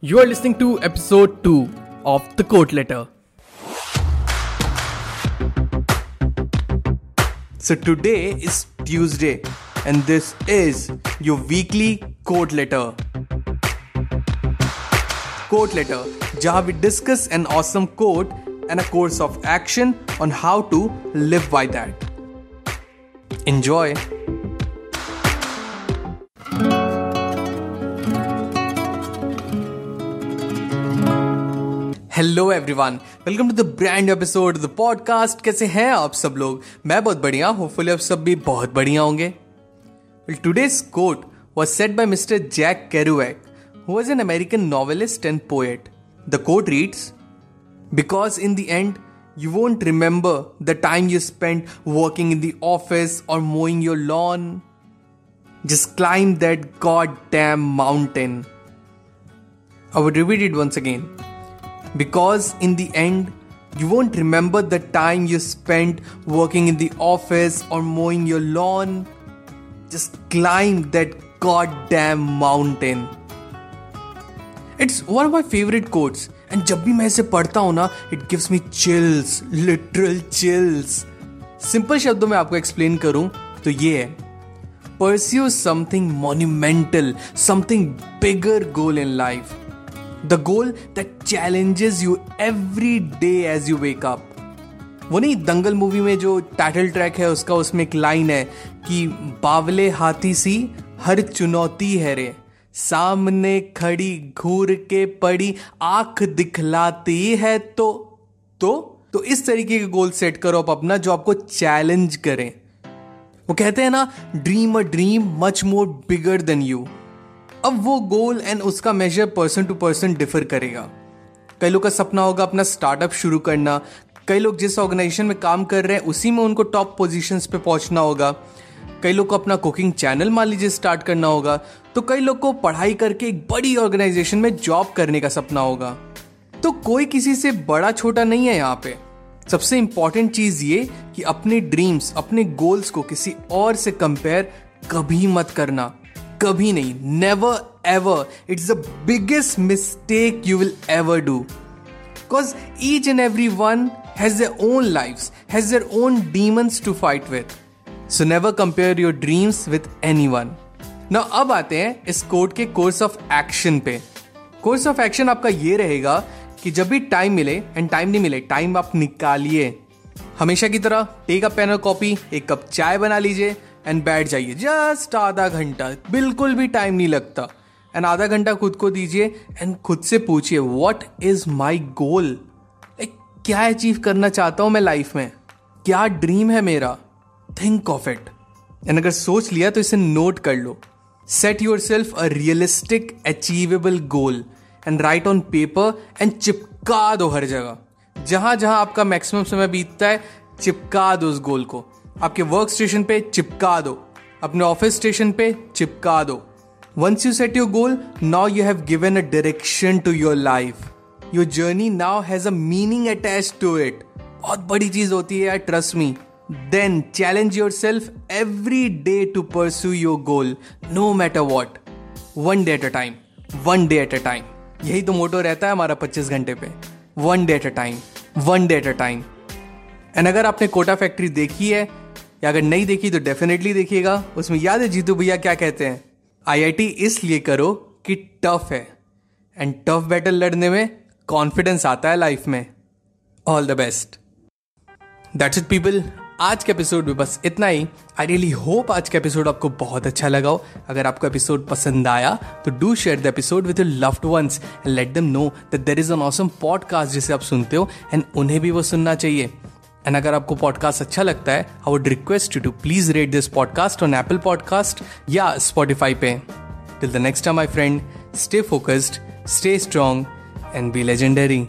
You are listening to episode 2 of The Quote Letter. So today is Tuesday, and this is your weekly quote letter. Quote letter, जहां we discuss an awesome quote and a course of action on how to live by that. Enjoy. Hello everyone welcome to the brand episode the podcast कैसे हैं आप सब लोग? मैं बहुत बढ़िया hopefully आप सब भी बहुत बढ़िया होंगे। Today's quote was set by mister Jack Kerouac who was an American novelist and poet the quote reads because in the end you won't remember the time you spend working in the office और mowing your lawn जिस climb that goddamn mountain I would repeat it once again Because in the end, you won't remember the time you spent working in the office or mowing your lawn. Just climb that goddamn mountain. It's one of my favorite quotes. And जब भी मैं इसे पढ़ता हूँ ना it gives me chills literal chills simple शब्दों में आपको एक्सप्लेन करूँ तो ये है pursue something monumental something bigger goal in life the goal that challenges you every day as you wake up वो नहीं, दंगल मूवी में जो टाइटल ट्रैक है, उसका उसमें एक लाइन है कि बावले हाथी सी हर चुनौती है रे। सामने खड़ी, घूर के पड़ी, आँख दिखलाती है तो तो तो इस तरीके के गोल सेट करो आप अपना जो आपको चैलेंज करें। वो कहते हैं ना dream a dream much more bigger than you अब वो गोल एंड उसका major person to person differ करेगा। कई लोग का सपना होगा अपना स्टार्टअप शुरू करना। कई लोग जिस ऑर्गेनाइजेशन में काम कर रहे हैं, उसी में उनको टॉप पोजीशंस पे पहुँचना होगा। कई लोग को अपना कुकिंग चैनल मान लीजिए स्टार्ट करना होगा। तो कई लोग को पढ़ाई करके एक बड़ी ऑर्गेनाइजेशन में जॉब करने का सपना होगा। तो कोई किसी से बड़ा छोटा नहीं है यहाँ पे। सबसे इंपॉर्टेंट चीज़ ये कि अपने ड्रीम्स अपने गोल्स को किसी और से कंपेयर कभी मत करना। कभी नहीं never ever it's the biggest mistake you will ever do because each and every one has their own life has their own demons to fight with so never compare your dreams with anyone ना अब आते हैं इस quote के course of action पे. Course of action आपका ये रहेगा कि जब भी टाइम मिले एंड टाइम नहीं मिले टाइम आप निकालिए. हमेशा की तरह टेक अ पेन और कॉपी एक कप चाय बना लीजिए एंड बैठ जाइए। जस्ट आधा घंटा। बिल्कुल भी टाइम नहीं लगता। एंड आधा घंटा खुद को दीजिए एंड खुद से पूछिए वॉट इज़ माई गोल क्या अचीव करना चाहता हूँ मैं लाइफ में? क्या ड्रीम है मेरा? थिंक ऑफ़ इट एंड अगर सोच लिया तो इसे नोट कर लो। Set yourself a realistic achievable goal and write on paper and चिपका दो हर जगह। जहाँ जहाँ आपका मैक्सिमम समय बीतता है, चिपका दो उस गोल को। आपके वर्क स्टेशन पे चिपका दो। अपने ऑफ़िस स्टेशन पे चिपका दो। Once you set your goal now you have given a direction to your life your journey now has a meaning attach to it बहुत बड़ी चीज़ होती है trust me then challenge yourself every day to pursue your goal no matter what one day at a time one day at a time यही तो motto रहता है हमारा 25 घंटे पे। One day at a time one day at a time and अगर आपने Kota factory देखी है या अगर नहीं देखी तो डेफिनेटली देखिएगा। उसमें याद है जीतू भैया क्या कहते हैं? आईआईटी इसलिए करो कि टफ है। एंड टफ बैटल लड़ने में कॉन्फिडेंस आता है लाइफ में। All the best that's it people आज के एपिसोड में बस इतना ही। आई रियली होप आज का एपिसोड आपको बहुत अच्छा लगा हो। अगर आपको एपिसोड पसंद आया तो do share the episode with your loved ones and let them know that there is an awesome podcast जिसे आप सुनते हो एंड उन्हें भी वो सुनना चाहिए। एंड अगर आपको पॉडकास्ट अच्छा लगता है I would request you to please rate this podcast on Apple podcast या स्पॉटिफाई पे। Till the next time my friend stay focused stay strong and be legendary